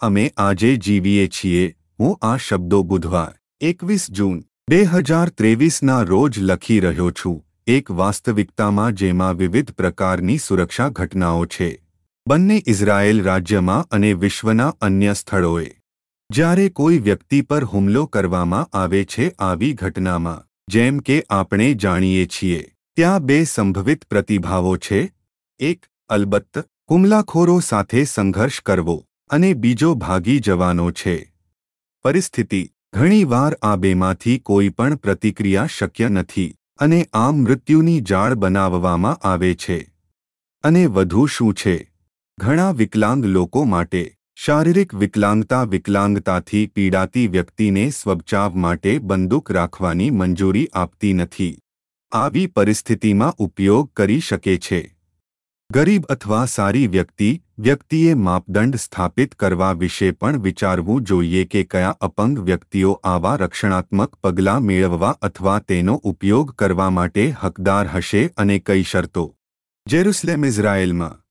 અમે આજે જીવીએ છીએ, હું આ શબ્દો બુધવાર, એકવીસ જૂન બે હજાર ત્રેવીસના રોજ લખી રહ્યો છું, એક વાસ્તવિકતામાં જેમાં વિવિધ પ્રકારની સુરક્ષા ઘટનાઓ છે. બંને ઇઝરાયેલ રાજ્યમાં અને વિશ્વના અન્ય સ્થળોએ. જ્યારે કોઈ વ્યક્તિ પર હુમલો કરવામાં આવે છે આવી ઘટનામાં, જેમ કે આપણે જાણીએ છીએ, ત્યાં બે સંભવિત પ્રતિભાવો છે. એક, અલબત્ત, હુમલાખોરો સાથે સંઘર્ષ કરવો. અને બીજો ભાગી જવાનો છે. પરિસ્થિતિ. ઘણીવાર આ બેમાંથી કોઈ પણ પ્રતિક્રિયા શક્ય નથી અને આમ મૃત્યુની જાળ બનાવવામાં આવે છે. અને વધુ શું છે? ઘણા વિકલાંગ લોકો માટે, શારીરિક વિકલાંગતા વિકલાંગતાથી પીડાતી વ્યક્તિને સ્વબચાવ માટે બંદૂક રાખવાની મંજૂરી આપતી નથી. આવી પરિસ્થિતિમાં ઉપયોગ કરી શકે છે. ગરીબ અથવા સારી વ્યક્તિ વ્યક્તિએ માપદંડ સ્થાપિત કરવા વિશે પણ વિચારવું જોઈએ કે કયા અપંગ વ્યક્તિઓ આવા રક્ષણાત્મક પગલાં મેળવવા અથવા તેનો ઉપયોગ કરવા માટે હકદાર હશે અને કઈ શરતો. જેરુસલેમ, ઇઝરાયેલમાં